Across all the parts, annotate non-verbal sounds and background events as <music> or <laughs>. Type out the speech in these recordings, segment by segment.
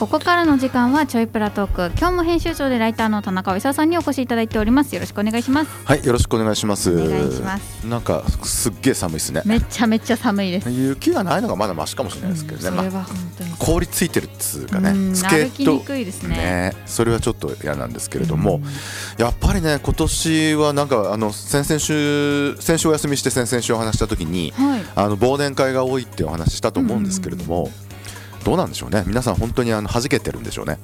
ここからの時間はちょいプラトーク。今日も編集長でライターの田中勲さんにお越しいただいております。よろしくお願いします。はいよろしくお願いします。お願いします。なんかすっげえ寒いですね。めっちゃめっちゃ寒いです。雪がないのがまだマシかもしれないですけどね、うんそれは本当に。凍りついてるっつうかね。うんスケ歩きにくいですね。それはちょっと嫌なんですけれども、うん。やっぱりね今年はなんかあの先々週先週お休みして先々週お話した時にはい。あの忘年会が多いってお話ししたと思うんですけれども、どうなんでしょうね。皆さん本当にあの弾けてるんでしょうね。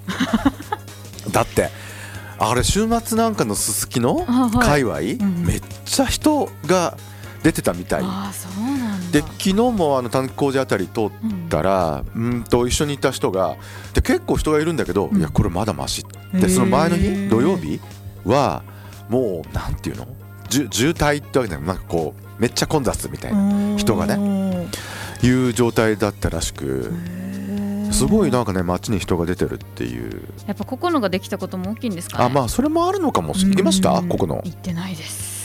<laughs> だってあれ週末なんかのすすきのあはい。界隈、んめっちゃ人が出てたみたい。で昨日もあの丹光寺あたり通ったら、うん。と一緒にいた人がで結構人がいるんだけど、うん。いやこれまだマシへーでその前の日土曜日はもうなんていうの？じゅ渋滞ってわけじゃない。なんかこうめっちゃ混雑みたいな人がねねいう状態だったらしくすごいなんかね街に人が出てるっていう。やっぱここのができたことも大きいんですかね。あまあそれもあるのかもし行きました？うんここの。行ってないです。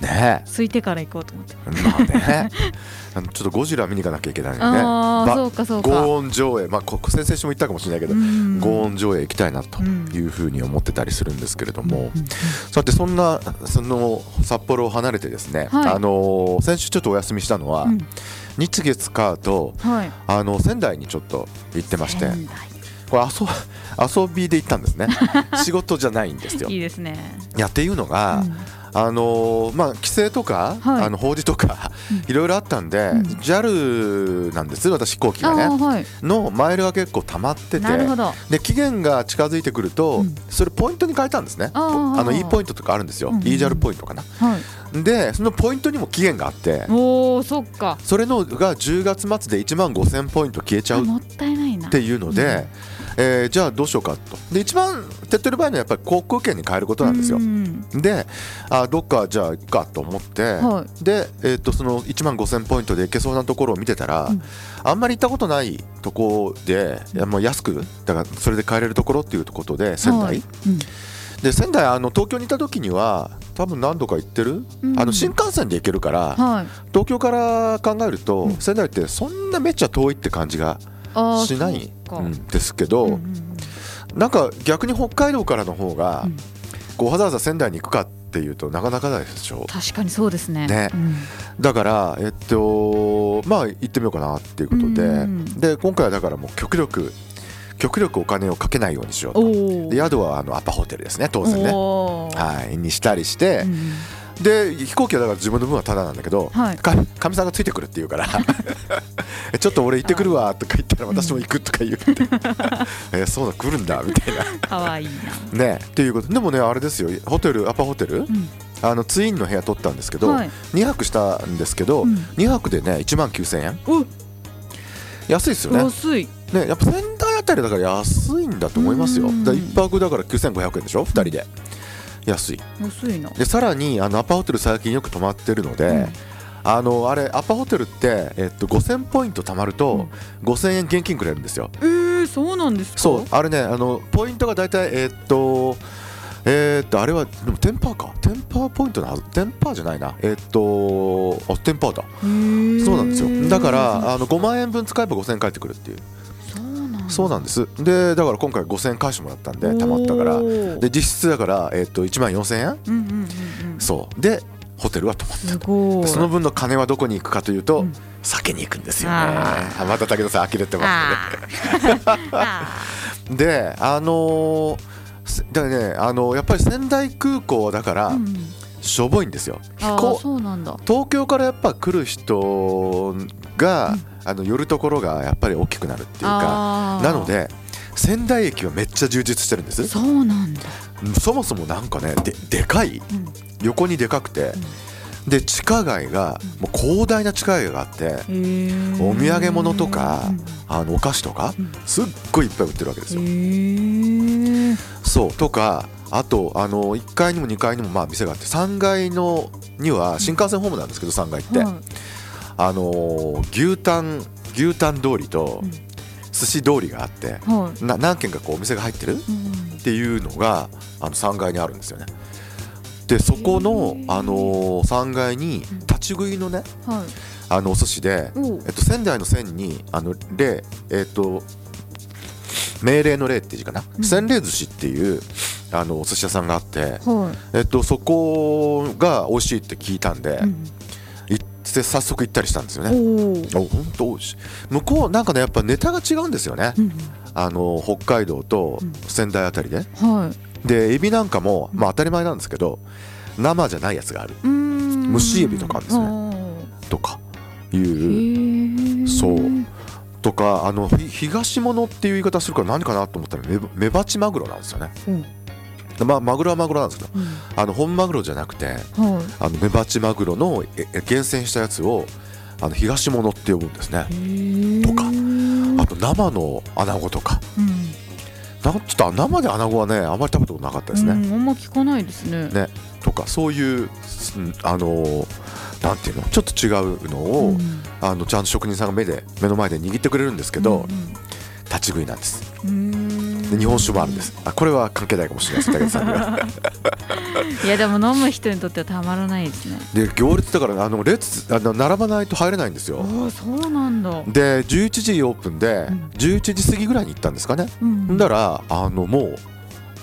ね。空いてから行こうと思って。えまあね。<laughs> あのちょっとゴジラ見に行かなきゃいけないよね。ああばそうかそうか。ゴーン上映。まあこ先々週も言ったかもしれないけどうん。ゴーン上映行きたいなとうんいうふうに思ってたりするんですけれども、うん。さてそんなその札幌を離れてですね、はい。あの先週ちょっとお休みしたのは、うん日月火とはい。あの仙台にちょっと行ってまして。これ遊 <laughs> 遊びで行ったんですね。<laughs> 仕事じゃないんですよ。いいですね。いやっていうのが、うん。あのまあ、規制とか、はい。あの法事とか、うん。いろいろあったんで、うん。JAL なんです私飛行機あがね。あはい。のマイルが結構溜まっててで期限が近づいてくると、うん。それポイントに変えたんですね。あの E ポイントとかあるんですよ、うんうん EJAL ポイントかな。はいでそのポイントにも期限があって。おおそっか。それのが10月末で1万5000ポイント消えちゃうもったいないな。ていうので、えーじゃあどうしようかと。で一番手っ取り早いのはやっぱり航空券に変えることなんですよ。うんであどっかじゃあ行くかと思って、はで、えー、とその1万5000ポイントで行けそうなところを見てたら、うん。あんまり行ったことないとこでいやもう安くだからそれで帰れるところっていうことで仙台、はい。うんで仙台あの東京にいた時には多分何度か行ってる、うん。あの新幹線で行けるから、はい。東京から考えると、うん。仙台ってそんなめっちゃ遠いって感じがしないんですけど、うんうんうん。なんか逆に北海道からの方が、うん。こうわざわざ仙台に行くかっていうとなかなかないでしょ。確かにそうですね。ね。うん。だからえっとまあ行ってみようかなっていうことで、うん。で今回はだからもう極力極力お金をかけないようにしようと。で宿はあのアパホテルですね当然ね。はい。にしたりして、うんで飛行機はだから自分の分はタダなんだけどはい。かかみさんがついてくるって言うから。<laughs> ちょっと俺行ってくるわとか言ったら私も行くとか言って。<laughs> えそうだ来るんだみたいな。かわいいな。ね。っていうことでもねあれですよ。ホテルアパホテル、うん。あのツインの部屋取ったんですけど、はい。2泊したんですけど、うん。2泊でね1万9000円。お安いですよね。安い。ねやっぱたりだから安いんだと思いますよ。うん。だ1泊だから9500円でしょ？2人で。安い。安いな。でさらにあのアパホテル最近よく泊まってるので、うん。あのあれアパホテルって、えっと、5000ポイント貯まると、5000円現金くれるんですよ。えー、そうなんですか？そう。あれねあのポイントが大体えっとえっとあれはでもテンパーか？テンパーポイントのはずテンパーじゃないな。えっとあテンパーだ。そうなんですよ。だからあの5万円分使えば5000円返ってくるっていうそうなんです。でだから今回5000円返してもらったんで貯まったから。で実質だから、えっと1万4000円？うんうんうんうん。そう。でホテルは泊まった。その分の金はどこに行くかというと、うん。酒に行くんですよね。また武田さん呆れてますね。あ <laughs> であのーせだからねあのやっぱり仙台空港はだから、ーうん。しょぼいんですよ。飛行東京からやっぱ来る人が、うんあの寄るところがやっぱり大きくなるっていうかなので仙台駅はめっちゃ充実してるんです。そうなんだ。そもそもなんかねででかい。うん。横にでかくて、で地下街がもう広大な地下街があって、お土産物とかうん。あのお菓子とかうん。すっごいいっぱい売ってるわけですへよ。ー。そうとかあとあの1階にも2階にもまあ店があって3階のには新幹線ホームなんですけど3階って、はいあのー牛タン牛タン通りとうん。寿司通りがあってはい。な何軒かこうお店が入ってるうんっていうのがあの3階にあるんですよね。でそこのあのー3階に立ち食いのねはい。あのお寿司で、えっと、仙台の線にあので、えっと、命令の例って字かな、うん。洗礼寿司っていうあのお寿司屋さんがあって、はい。えっと、そこが美味しいって聞いたんで、うん行って早速行ったりしたんですよね。お本当？向こうなんかねやっぱネタが違うんですよね、うんあの北海道とうん。仙台あたりで。はい。でエビなんかも、まあ、当たり前なんですけど生じゃないやつがある。蒸しエビとかあるんですね。ねとかいへうー。そう。とかあのひ東物っていう言い方するから何かなと思ったらメメバチマグロなんですよね、うんまあ、マグロはマグロなんですけどうん。あの本マグロじゃなくてはい。あのメバチマグロのええ厳選したやつをあの東物って呼ぶんですね。とかあと生のアナゴとか。うん。なんちょっと生でアナゴはねあまり食べたことなかったですね、うんあんま聞かないですね。ね。とかそういうあのーなんていうのちょっと違うのを、うん。あのちゃんと職人さんが目で目の前で握ってくれるんですけど、立ち食いなんです。うんうんで日本酒もあるんです。あこれは関係ないかもしれないです武田さん。にはいやでも飲む人にとってはたまらないですねで行列だからあの列あの並ばないと入れないんですよ。そうなんだ。で11時オープンでうん。11時過ぎぐらいに行ったんですかね、うん。だからあのもう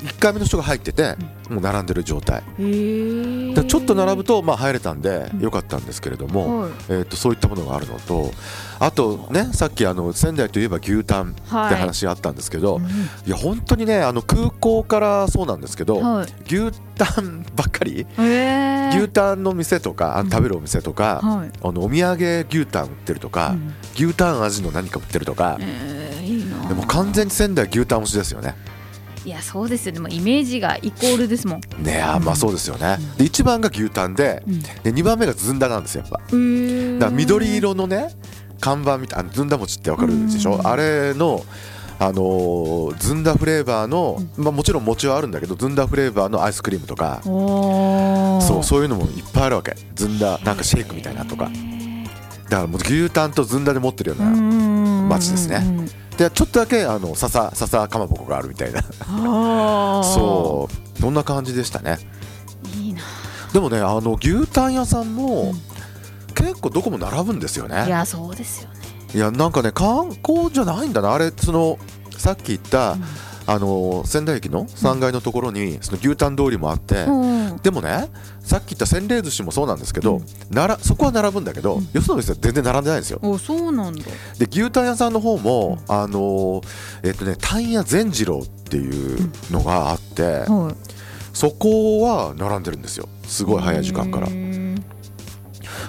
1回目の人が入ってて、もう並んでる状態。ちょっと並ぶと、まあ、入れたんでうん。よかったんですけれども、はい。えー、とそういったものがあるのとあとねさっきあの仙台といえば牛タンってはい。話があったんですけど、うんい、や本当にねあの空港からそうなんですけど、はい。牛タンばっかり牛タンの店とか食べるお店とか、はい。あのお土産牛タン売ってるとか、うん。牛タン味の何か売ってるとか、でも完全に仙台牛タン推しですよね。いやそうですよね。もうイメージがイコールですもん。ねあまあそうですよね。うん。で1番が牛タンでうん。で2番目がずんだなんですよやっぱ。だから緑色のね看板みたいあのずんだ餅ってわかるでしょ、うん。あれのあのーずんだフレーバーの、まあ、もちろん餅はあるんだけどずんだフレーバーのアイスクリームとか。そうそういうのもいっぱいあるわけ。ずんだなんかシェイクみたいなとか。だからもう牛タンとずんだで持ってるような、街街ですねでちょっとだけあの笹笹かまぼこがあるみたいな。あそう。そんな感じでしたね。ういいな。でもねあの牛タン屋さんも、うん。結構どこも並ぶんですよね。いやそうですよね。いやなんかね観光じゃないんだな。あれそのさっき言った、あの仙台駅の3階のところにその牛タン通りもあって、うん。でもねさっき言ったせんべい寿司もそうなんですけど、うん。ならそこは並ぶんだけど、うん。よその店は全然並んでないんですよ。おそうなんだ。で牛タン屋さんの方も、あのえっとねタン屋善次郎っていうのがあって、はい。そこは並んでるんですよ。すごい早い時間から。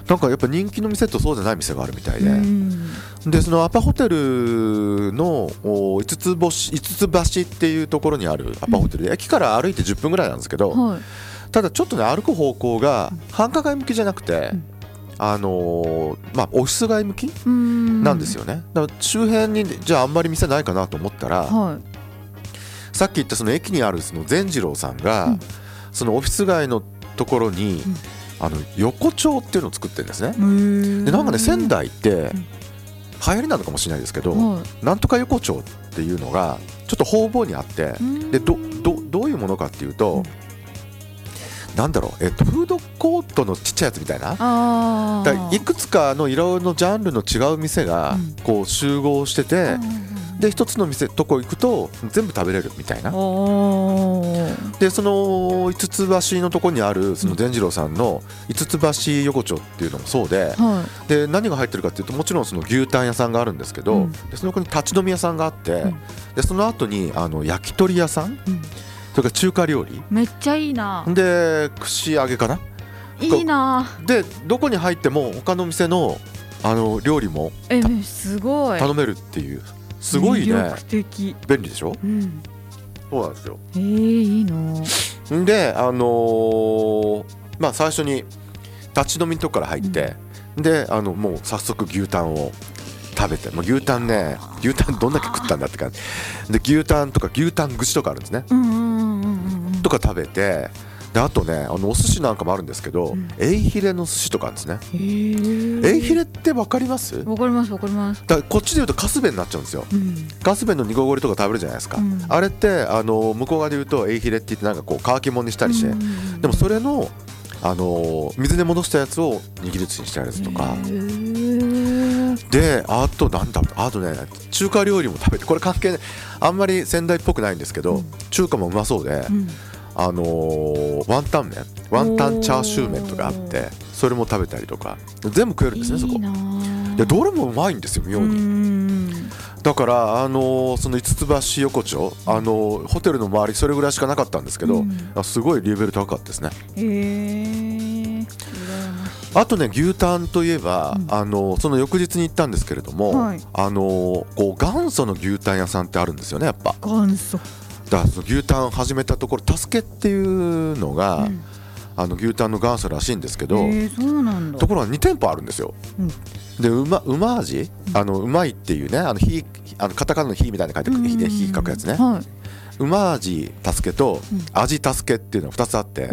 なんかやっぱ人気の店とそうじゃない店があるみたいで、うん。でそのアパホテルのお五つ星五つ橋っていうところにあるアパホテルで、駅から歩いて10分ぐらいなんですけど、はい。ただちょっとね歩く方向が繁華街向きじゃなくて、うん。あのーまあオフィス街向きうん。なんですよね、だから周辺にじゃああんまり店ないかなと思ったら、はい。さっき言ったその駅にあるその善次郎さんが、うん。そのオフィス街のところに、うん。あの横丁っていうのを作ってるんですね、ででなんかね仙台ってん流行りなのかもしれないですけど、はい。なんとか横丁っていうのがちょっと方々にあってでどどどういうものかっていうと、うん。なんだろう、えっと、フードコートのちっちゃいやつみたいな？あだいくつかの色のジャンルの違う店がうん。こう集合してて、で一つの店とこ行くと全部食べれるみたいな。でその五つ橋のとこにあるその善次郎さんの五つ橋横丁っていうのもそうではで何が入ってるかっていうともちろんその牛タン屋さんがあるんですけど、うん。でその横に立ち飲み屋さんがあって、うん。でその後にあの焼き鳥屋さんいうん。それから中華料理。めっちゃいいな。で串揚げかな？いいな。でどこに入っても他の店のあの料理もえすごい。頼めるっていうすごいね。便利でしょ？うん。そうなんですよ。えー、いいな。んであのーまあ最初に立ち飲みのとこから入って、であのもう早速牛タンを食べてもう牛タンね牛タンどんだけ食ったんだって感じ。で牛タンとか牛タン串とかあるんですね。うんうんうんうんうん。とか食べてであとねあのお寿司なんかもあるんですけど、うん。エイヒレの寿司とかあるんですね、エイヒレって分かります？わかりますわかります。だこっちで言うとカスベになっちゃうんですよ。うん。カスベの煮こごりとか食べるじゃないですか、うん。あれってあの向こう側で言うとエイヒレって言ってなんかこう乾き物にしたりして、うん。でもそれのあの水で戻したやつを握り寿司にしてあるやつとか。であとなんだあとね中華料理も食べてこれ関係ないあんまり仙台っぽくないんですけど、うん。中華もうまそうで、うんあのーワンタン麺ワンタンチャーシュー麺とかあってそれも食べたりとか。全部食えるんですねそこ。いどれもうまいんですよ妙うにんだからあのーその五つ橋横丁あのーホテルの周りそれぐらいしかなかったんですけど、すごいレベル高かったですね。へえあとね牛タンといえば、うん。あのーその翌日に行ったんですけれども、はい。あのーこう元祖の牛タン屋さんってあるんですよねやっぱ。元祖だからその牛タン始めたところ「助け」っていうのが、うん。あの牛タンの元祖らしいんですけど、へえそうなんだ。ところが2店舗あるんですよ、うん。でうまうま味あのうまいっていうねあの火あのカタカナの火みたいに書いてうん火で火書くやつね。はい。うま味助けとうん。味助けっていうのが2つあって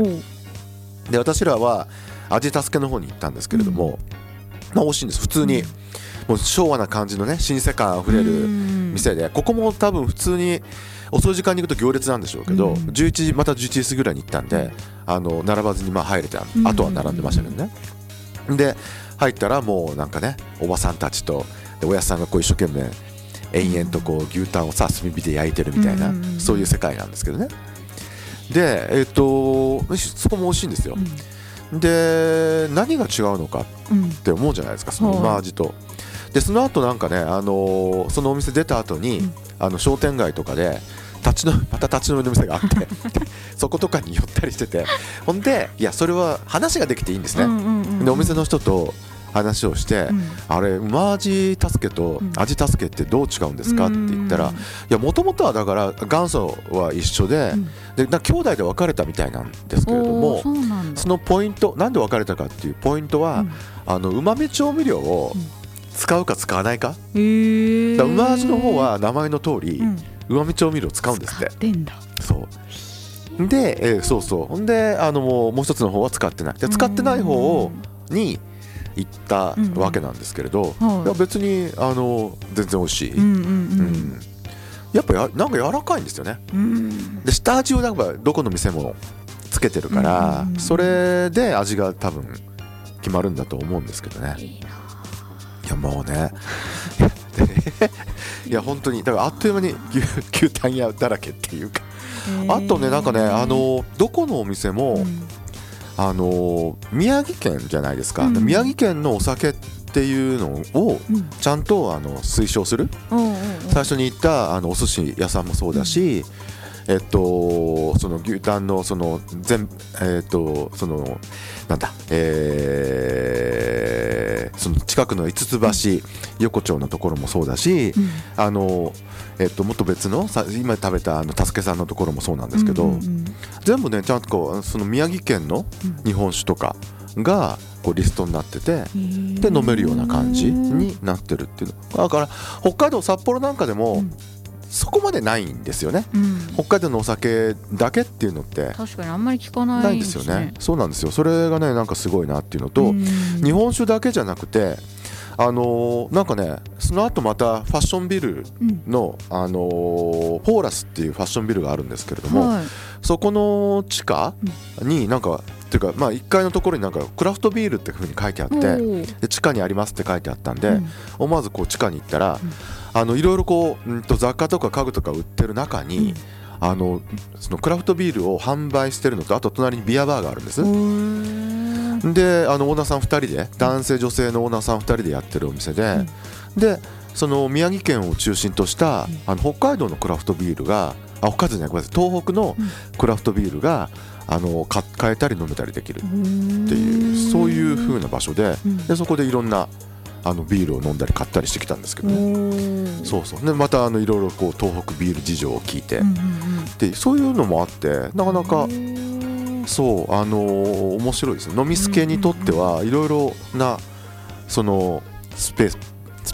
で私らは味助けの方に行ったんですけれども、まあ美味しいんです。普通に、うん。もう昭和な感じのね老舗感あふれうるん。店でここも多分普通に遅い時間に行くと行列なんでしょうけど、うん。11時また11時過ぎぐらいに行ったんであの並ばずにまあ入れてうんあとは並んでましたけどね、で入ったらもうなんかねおばさんたちとでおやっさんがこう一生懸命延々とこう牛タンをさ炭火で焼いてるみたいな、うん。そういう世界なんですけどね。でえっ、とそこも美味しいんですよ、で何が違うのかうんうん。って思うじゃないですかそのはい馬味と。でその後なんかね、あのーそのお店出た後に、うん。あの商店街とかで立ちの <laughs> また立ち飲みの店があって <laughs> そことかに寄ったりしてて。ほんでいやそれは話ができていいんですね。お店の人と話をして、うん。あれ馬味助けとうん。味助けってどう違うんですかって言ったら、うんいやもともとはだから元祖は一緒で,、うん。でな兄弟で分かれたみたいなんですけれどおもーそのポイントなんで別れたかっていうポイントは、うん。あのうまみ調味料をうん。使うか使わないか,、へえだから馬味の方は名前の通り、うんうまみ調味料を使うんですって。使ってんだ。そう。で、えーそうそう。ほんであのもうもう一つの方は使ってない。で使ってない方をに行ったわけなんですけれど、うんはい。いや別にあの全然美味しい、うんうんうん。やっぱやなんか柔らかいんですよね。うん。うんで下味をなんかどこの店もつけてるから、うんうんうんそれで味が多分決まるんだと思うんですけどね。いやもうねいや本当にだからあっという間に牛 <laughs> 牛タン屋だらけっていうか。あとねなんかねあのどこのお店も、うん。あの宮城県じゃないですか、うん。宮城県のお酒っていうのをうん。ちゃんとあの推奨する。おうおうおう最初に言ったあのお寿司屋さんもそうだし、えっとその牛タンのその全えっとそのなんだえーその近くの五つ橋横丁のところもそうだし、うん。あのえっともっと別のさ今食べたあのたすけさんのところもそうなんですけど、うんうん全部ねちゃんとこうその宮城県のうん。日本酒とかがこうリストになってて。うんで飲めるような感じになってるっていうの。だから北海道札幌なんかでもうんそこまでないんですよね。うん。北海道のお酒だけっていうのって確かにあんまり聞かないんですよね。そうなんですよ。それがねなんかすごいなっていうのと、うん。日本酒だけじゃなくてあのーなんかねその後またファッションビルうん。の、あのーフォーラスっていうファッションビルがあるんですけれども、はい。そこの地下になんかっていうかまあ1階のところになんかクラフトビールってふうに書いてあってで地下にありますって書いてあったんで、うん。思わずこう地下に行ったら、うんあのいろいろこう、うんと雑貨とか家具とか売ってる中に、あのそのクラフトビールを販売してるのとあと隣にビアバーがあるんです、であのオーナーさん2人で男性女性のオーナーさん2人でやってるお店で、でその宮城県を中心とした、うん。あの北海道のクラフトビールがあ北海道じゃないごめんなさい東北のうん。クラフトビールがあのか買えたり飲めたりできるっていうそういう風な場所でうん。でそこでいろんなあのビールを飲んだり買ったりしてきたんですけどね。そうそう。でまたあのいろいろこう東北ビール事情を聞いて、でそういうのもあってなかなかそうあのー面白いですね飲みすけにとってはいろいろなそのスペース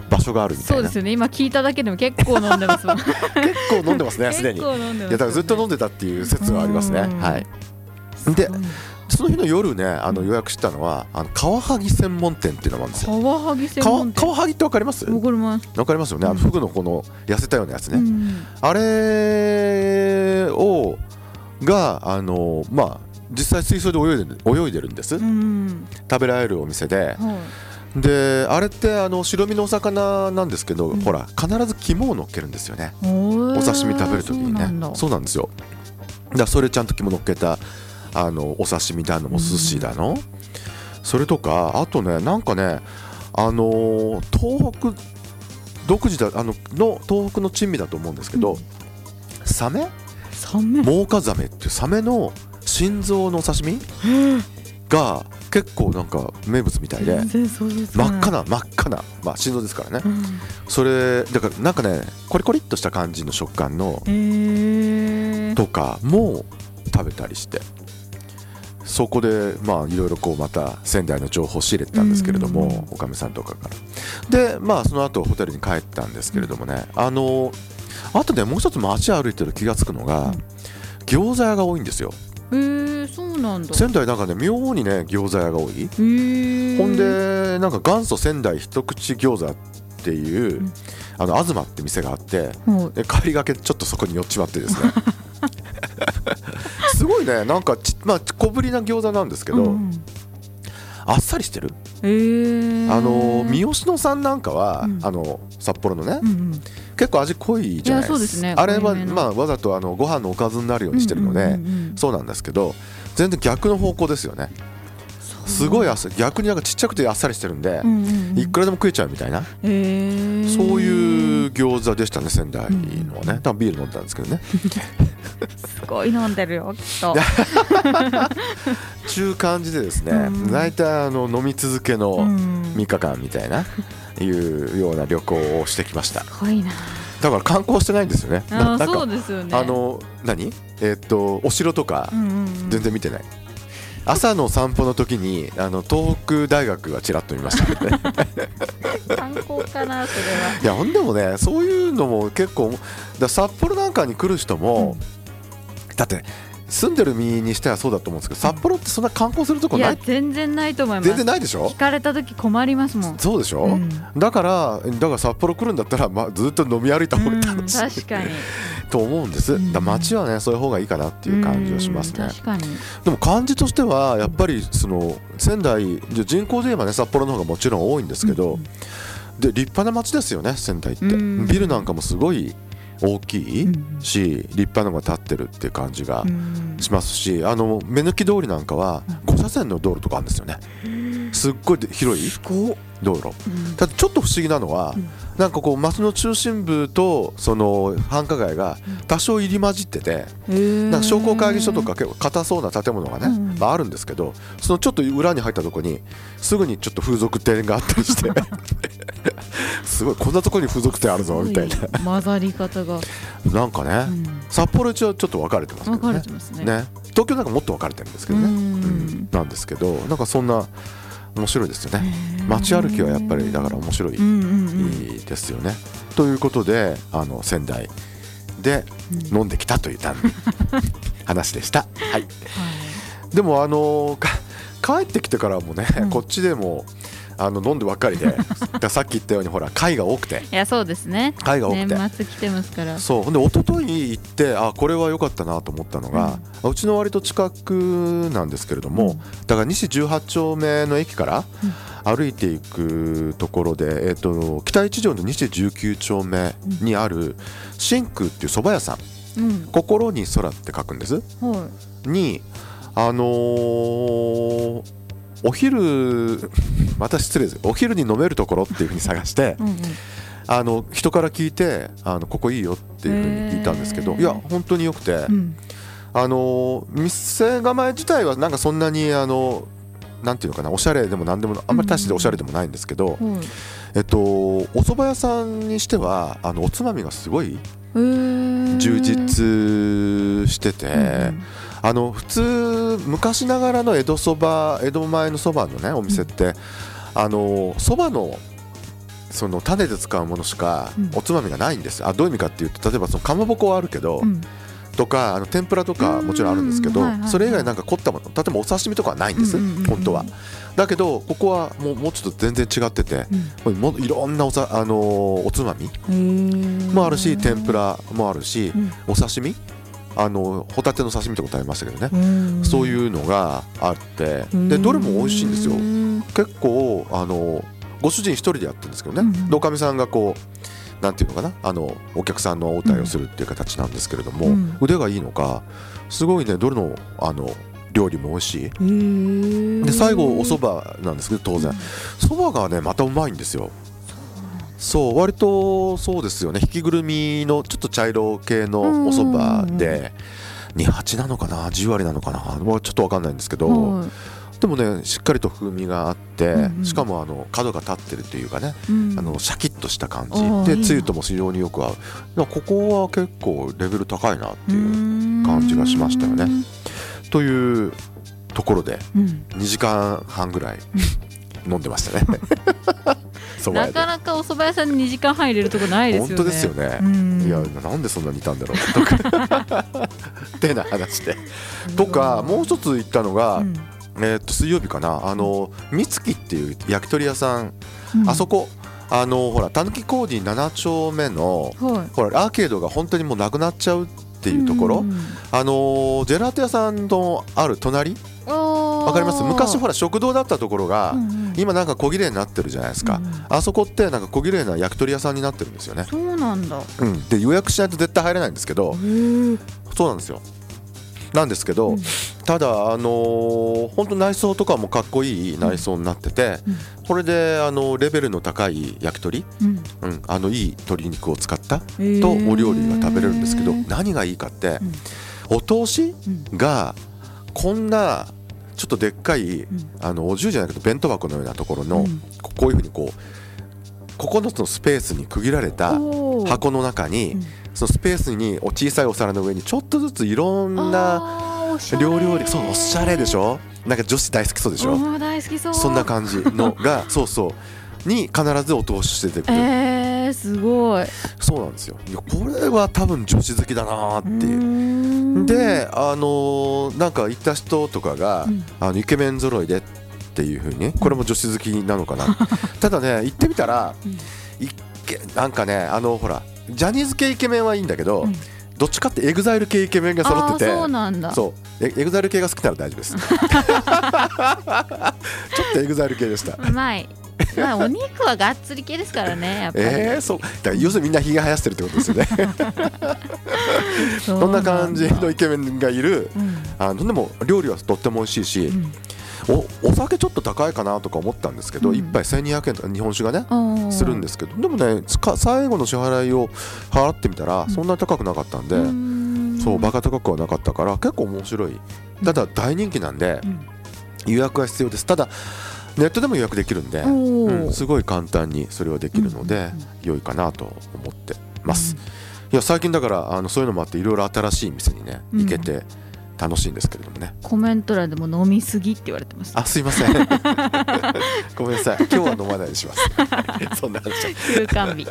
場所があるみたいうな。そですよね。今聞いただけでも結構飲んでますもん。<laughs> 結構飲んでますねすでにい結構飲んでますやだからずっと飲んでたっていう説はありますね。うんはい。でその日の夜ねあの予約したのはあのカワハギ専門店っていうのもあるんですよ。カワハギ専門店。カワハギってわかります？わかります。わかりますよね。あのフグのこの痩せたようなやつね、うん。あれをがあのまあ実際水槽で泳いでる泳いでるんです、うん。食べられるお店で。はい。であれってあの白身のお魚なんですけど、うん。ほら必ず肝を乗っけるんですよね。おお刺身食べる時にね。そうなんだ。そうなんですよ。だそれちゃんと肝乗っけたあのお刺身だのも寿司だの、それとかあとねなんかねあのー東北独自だあのの東北の珍味だと思うんですけど、うん。サメ？サメ。モウカザメっていうサメの心臓のお刺身？が結構なんか名物みたいで真っ赤な真っ赤な、まあ、心臓ですからね。うん。それだからなんかねコリコリっとした感じの食感のへーとかも食べたりしてそこでまあいろいろこうまた仙台の情報を仕入れてたんですけれども、うん。うんうんおかみさんとかから。でまあその後ホテルに帰ったんですけれどもねあのあとねもう一つ街歩いてる気がつくのが、うん。餃子屋が多いんですよ。へーそうなんだ。仙台なんかね妙にね餃子屋が多い。へー。ほんでなんか元祖仙台一口餃子っていう、うん。あの東って店があってはい。で帰りがけちょっとそこに寄っちまってですね <laughs> すごいね。なんかち、まあ、小ぶりな餃子なんですけど、うんあっさりしてる、へー。あの三好野さんなんかは、うん。あの札幌のね、うんうん。結構味濃いじゃないですね。あれは、まあ、わざとあのご飯のおかずになるようにしてるので、そうなんですけど全然逆の方向ですよねすごいあ逆になんかちっちゃくてあっさりしてるんで、いくらでも食えちゃうみたいな、そういう餃子でしたね仙台のはね、うん。多分ビール飲んだんですけどね。すごい飲んでるよきっと。ちゅう感じでですね、うん。大体あの飲み続けのうん。3日間みたいな、いうような旅行をしてきました。すごいな。だから観光してないんですよね。なあそうですよね。あの何？えーっとお城とか全然見てない、朝の散歩の時にあの東北大学はちらっと見ましたけどね。観光かなそれは。いやほんでもねそういうのも結構だ札幌なんかに来る人も、だって住んでる身にしてはそうだと思うんですけど札幌ってそんな観光するとこいない？や全然ないと思います。全然ないでしょ？聞かれた時困りますもん。そうでしょ、うん。だからだから札幌来るんだったら、まあ、ずっと飲み歩いた方がうん楽しい、確かにと思うんです、うん。だから街はねそういう方がいいかなっていう感じはしますね。うん、確かに。でも感じとしてはやっぱりその仙台人口で言えばね札幌の方がもちろん多いんですけど、うん。で立派な街ですよね仙台って、うん。ビルなんかもすごい大きいうん。し、立派なのが建ってるっていう感じがうん。しますし、あの目抜き通りなんかは5車線の道路とかあるんですよね。すっごい広い道路。うん。ただちょっと不思議なのは、うん。なんかこう街の中心部とその繁華街が多少入り混じってて、へー。なんか商工会議所とか結構硬そうな建物がね、うん。うんまあ、あるんですけどそのちょっと裏に入ったとこにすぐにちょっと風俗店があったりして <laughs> すごいこんなとこに風俗店あるぞみたいな。混ざり方が。なんかね、札幌一応ちょっと分かれてますけ分かどねれてますね。ね。東京なんかもっと分かれてるんですけどね、うん。うん。なんですけどなんかそんな面白いですよね。街歩きはやっぱりだから面白い、ですよね。ということであの仙台で飲んできたという単に <laughs> 話でした。はい、はい。でもあのか帰ってきてからもね、うん。こっちでもあの飲んでばっかりで。<laughs> さっき言ったようにほら会が多くて。いやそうですね。会が多くて。年末来てますから。そう。ほんで一昨日行ってあこれは良かったなと思ったのが、うちの割と近くなんですけれども、うん。だから西18丁目の駅から歩いていくところで、えっと北一条の西19丁目にある真空っていう蕎麦屋さん。うん「心に空」って書くんです。はにあのーお昼また失礼です。お昼に飲めるところっていうふうに探していうんうん。あの人から聞いてあのここいいよっていうふうに聞いたんですけどいや本当によくて、うん。あの店構え自体はなんかそんなにあのなんていうのかなおしゃれでもなんでもあんまり大しておしゃれでもないんですけど、はいえっとお蕎麦屋さんにしてはあのおつまみがすごい充実してて、うんあの普通昔ながらの江戸そば江戸前のそばのねお店って、あのそばのその種で使うものしかうん。おつまみがないんです、あどういう意味かっていうと例えばそのかまぼこはあるけど、うん。とかあの天ぷらとかもちろんあるんですけど、それ以外なんか凝ったもの例えばお刺身とかはないんです、うんうんうんうん。本当は。だけどここはもうもうちょっと全然違ってて、もういろんなおさ、あのーおつまみうんもあるし天ぷらもあるし、うん。お刺身あのホタテの刺身とか食べましたけどね、うん。そういうのがあって。でどれも美味しいんですよ。うん結構あのご主人一人でやってるんですけどね、うん。うんでおかみさんがこうなんていうのかな。あのお客さんの応対をするっていう形なんですけれども、うん。腕がいいのかすごいねどれのあの料理も美味しい。で最後お蕎麦なんですけど当然。蕎麦がねまたうまいんですよそう割とそうですよね。引きぐるみのちょっと茶色系のお蕎麦で28なのかな？10割なのかな？もうちょっと分かんないんですけど、はい。でもねしっかりと風味があって、うんうん。しかもあの角が立ってるっていうかね、うん。あのシャキッとした感じ。でつゆとも非常によく合う。ここは結構レベル高いなっていう感じがしましたよね。というところでうん。2時間半ぐらい飲んでましたね <laughs> そば屋で。なかなかお蕎麦屋さんに2時間半入れるとこないですよね。本当ですよね、うん。いやなんでそんなにいたんだろう。とか。<laughs> ってな話で。とかもう一つ言ったのが、うん。えー、と水曜日かな。あの美月っていう焼き鳥屋さん、うん。あそこあのほらたぬきコーディ7丁目のはい。ほらアーケードが本当にもうなくなっちゃうっていうところ、んん。あのジェラート屋さんのある隣わわかります？昔ほら食堂だったところが、うんうん。今なんか小綺麗になってるじゃないですか、うんうん。あそこってなんか小綺麗な焼き鳥屋さんになってるんですよね、そうなんだ。うん、で予約しないと絶対入れないんですけど、そうなんですよ。なんですけど、うん。ただあのー本当内装とかもかっこいい内装になってて、うん。これであのレベルの高い焼き鳥、うん。うん、あのいい鶏肉を使ったとお料理が食べれるんですけど何がいいかって、お通しうんがこんなちょっとでっかい、ん。あのお重じゃなくて弁当箱のようなところの、うん。ここういうふうにこう9つのスペースに区切られた箱の中に、うん。そのスペースにお小さいお皿の上にちょっとずついろんな料料理そうおしゃれでしょ？なんか女子大好きそうでしょ？うん大好きそう。そんな感じのがそうそう。に必ずお通ししててくる、えー、すごい。そうなんですよ。いやこれは多分女子好きだなっていう。であのーなんか行った人とかが、うん。あのイケメン揃いでっていう風にこれも女子好きなのかな。<laughs> ただね行ってみたら、うん。いっけなんかねあのほらジャニーズ系イケメンはいいんだけど、うん。どっちかって EXILE 系イケメンが揃ってて。そうなんだ。そう。エ EXILE 系が好きなら大丈夫です。<laughs> <laughs> ちょっと EXILE 系でした。うまい <laughs> まあお肉はがっつり系ですからねやっぱり、えー、そう。だ要するにみんなひげ生やしてるってことですよね。そ <laughs> そんな感じのイケメンがいる。うんあのでも料理はとっても美味しいし、うん。おお酒ちょっと高いかなとか思ったんですけど、うん。一杯1200円とか日本酒がねするんですけどでもね最後の支払いを払ってみたらそんなに高くなかったんで、うーん。そうバカ高くはなかったから結構面白い。ただ大人気なんでうん。予約は必要です。ただネットでも予約できるんで、うんすごい簡単にそれはできるので、良いかなと思ってます、いや最近だからあのそういうのもあっていろいろ新しい店にねうん。行けて楽しいんですけれどもね、コメント欄でも飲みすぎって言われてます。あすいません。<laughs> ごめんなさい。今日は飲まないにします。<laughs> そんな話休館日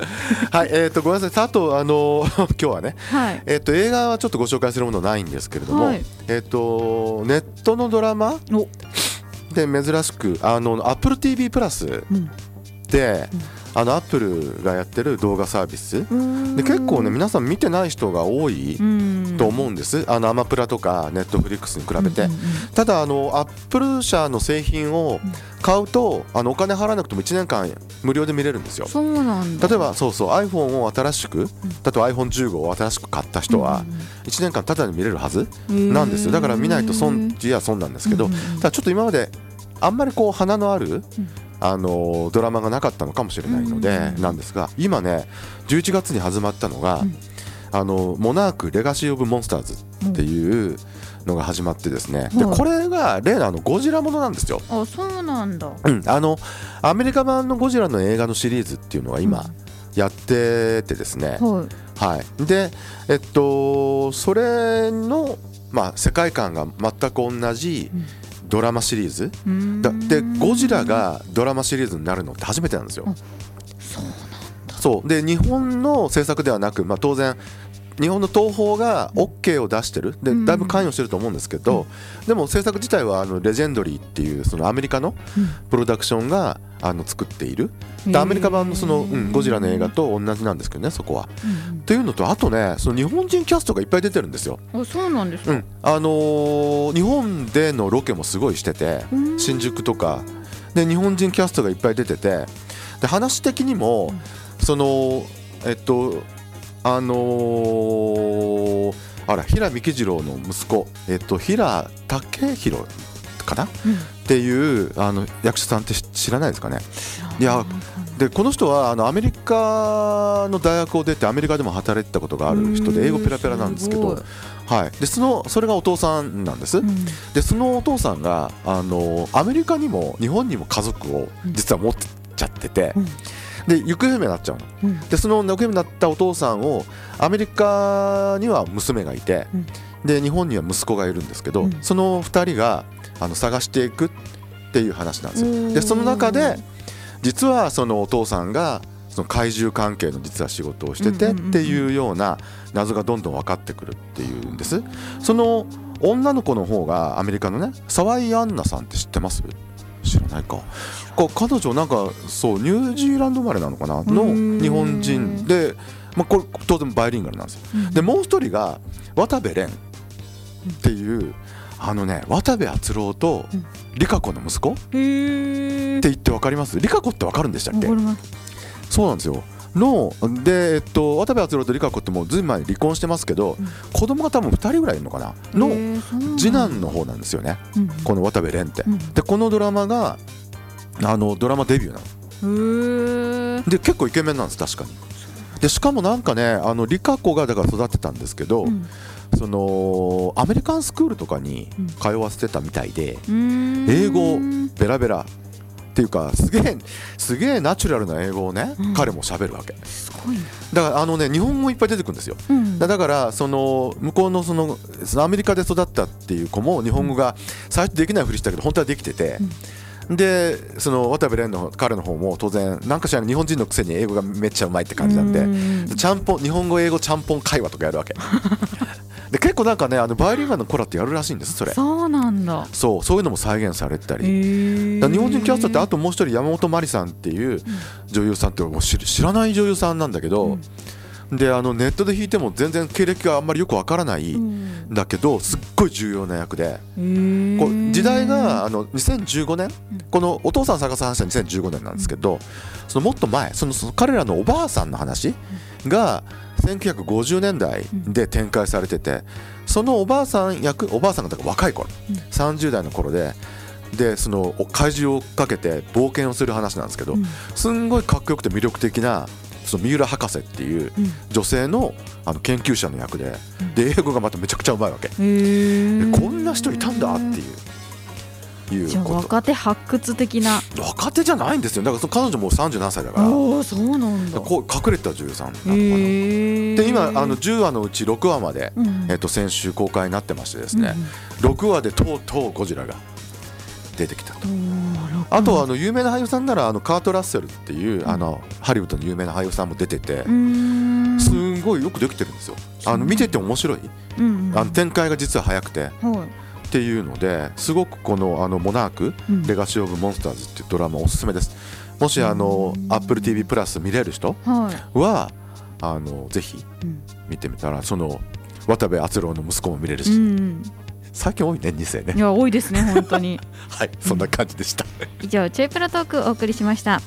はいえー、とごめんなさい。あとあの <laughs> 今日はねはい。えー、と映画はちょっとご紹介するものないんですけれども、はい。えー、とネットのドラマおで珍しくあの AppleTV プラスうん。で、あの Apple がやってる動画サービス。で結構ね皆さん見てない人が多いうん。と思うんです、あのアマプラとかネットフリックスに比べて、ただあのアップル社の製品を買うとあのお金払わなくても1年間無料で見れるんですよ。そうなんだ。例えばそうそう iPhone を新しく例えば iPhone15 を新しく買った人は1年間タダで見れるはずなんですよ。だから見ないと損じや損なんですけどただちょっと今まであんまりこう花のある、あのドラマがなかったのかもしれないので、うん。なんですが今ね11月に始まったのが、うん。あのモナークレガシー・オブ・モンスターズっていうのが始まってですね、ではいこれが例のあのゴジラものなんですよ、あそうなんだ。うん、あのアメリカ版のゴジラの映画のシリーズっていうのが今うん。やっててですね、はい。はい、でえっとそれの、まあ、世界観が全く同じうんドラマシリーズ、だでゴジラがドラマシリーズになるのって初めてなんですよ。あそうそう。で日本の制作ではなく、まあ、当然日本の東宝が OK を出してる。でうん。だいぶ関与してると思うんですけど、でも制作自体はあのレジェンドリーっていうそのアメリカのプロダクションがあの作っている。でアメリカ版のその、うん、ゴジラの映画と同じなんですけどねそこは。うんというのとあとねその日本人キャストがいっぱい出てるんですよ。うんあそうなんですか。うん。あのー日本でのロケもすごいしててうん。新宿とか。で日本人キャストがいっぱい出てて。で話的にも、そのえっとあのーあら平幹二郎の息子、えっと、平武弘かな、うん。っていうあの役者さんって知知らないですかね？いやでこの人はあのアメリカの大学を出てアメリカでも働いてたことがある人で英語ペラペラなんですけどはい、でそのそれがお父さんなんです、うん。でそのお父さんがあのアメリカにも日本にも家族を実は持っちゃってて、うんで行方不明になっちゃうの。うん。でその行方不明になったお父さんをアメリカには娘がいて、うん。で日本には息子がいるんですけど、うん。その2人があの探していくっていう話なんですよ。でその中で実はそのお父さんがその怪獣関係の実は仕事をしててっていうような謎がどんどん分かってくるっていうんです。その女の子の方がアメリカのね沢井アンナさんって知ってます？知らないかこ彼女なんかそうニュージーランド生まれなのかな？のー日本人で、まあ、これ当然バイリンガルなんですよ。うん。でもう一人が渡部蓮っていうあのね渡部篤郎とうん。理香子の息子って言って分かります？理香子って分かるんでしたっけ？わかります。そうなんですよ。ので、えっと、渡部篤郎と理香子ってもうずいぶん前に離婚してますけど、うん。子供が多分2人ぐらいいるのかな？の次男の方なんですよね。うん。この渡部蓮って。うん。でこのドラマがあのドラマデビューなの。で結構イケメンなんです確かに。でしかもなんかねあの理香子がだから育ってたんですけど、うん。そのアメリカンスクールとかにうん。通わせてたみたいで、うーん。英語ベラベラっていうかすげえすげえナチュラルな英語をね、うん。彼も喋るわけ。すごいね。だからあのね日本語いっぱい出てくるんですよ。うん。だだからその向こうのそのアメリカで育ったっていう子も日本語が最初できないふりしたけど本当はできてて、でその渡部蓮の彼の方も当然なんかしら日本人のくせに英語がめっちゃうまいって感じなんで、うん。ちゃんぽん日本語英語ちゃんぽん会話とかやるわけ。<laughs> で結構なんかねあのバイリンガルの子らってやるらしいんですそれ。そうなんだ。そうそういうのも再現されてたり、日本人キャストってあとともう一人山本まりさんっていう女優さんってもう知知らない女優さんなんだけど、であのネットで弾いても全然経歴があんまりよくわからないん。だけどすっごい重要な役で。こう時代があの2015年。このお父さん探す話は2015年なんですけどそのもっと前そのその彼らのおばあさんの話が1950年代で展開されててそのおばあさん役おばあさんが若い頃うん。30代の頃ででそのお怪獣をかけて冒険をする話なんですけどうん。すんごいかっこよくて魅力的なその三浦博士っていううん。女性のあの研究者の役でで英語がまためちゃくちゃうまいわけ。こんな人いたんだっていう。いう若手発掘的な。若手じゃないんですよ。だからその彼女も37歳だから。おおそうなんだ。こう隠れた女優さんなのかな。で今あの10話のうち6話まで、うん。えっと、先週公開になってましてですね、うん6話でとうとうゴジラが出てきたと。うん。あとはあの有名な俳優さんならあのカート・ラッセルっていうあのハリウッドの有名な俳優さんも出ててすんごいよくできてるんですよ。あの見てて面白い。うんうん。あの展開が実は早くて。はい。っていうのですごくこのあのモナークうん。レガシー・オブ・モンスターズっていうドラマおすすめです。もしあのうん。Apple TV プラス見れる人はあのぜひうん。見てみたらその渡部篤郎の息子も見れるうし、ん最近多いね2世ね。いや多いですね本当に。<laughs> はいそんな感じでした。<laughs> 以上ちょいプラトークお送りしました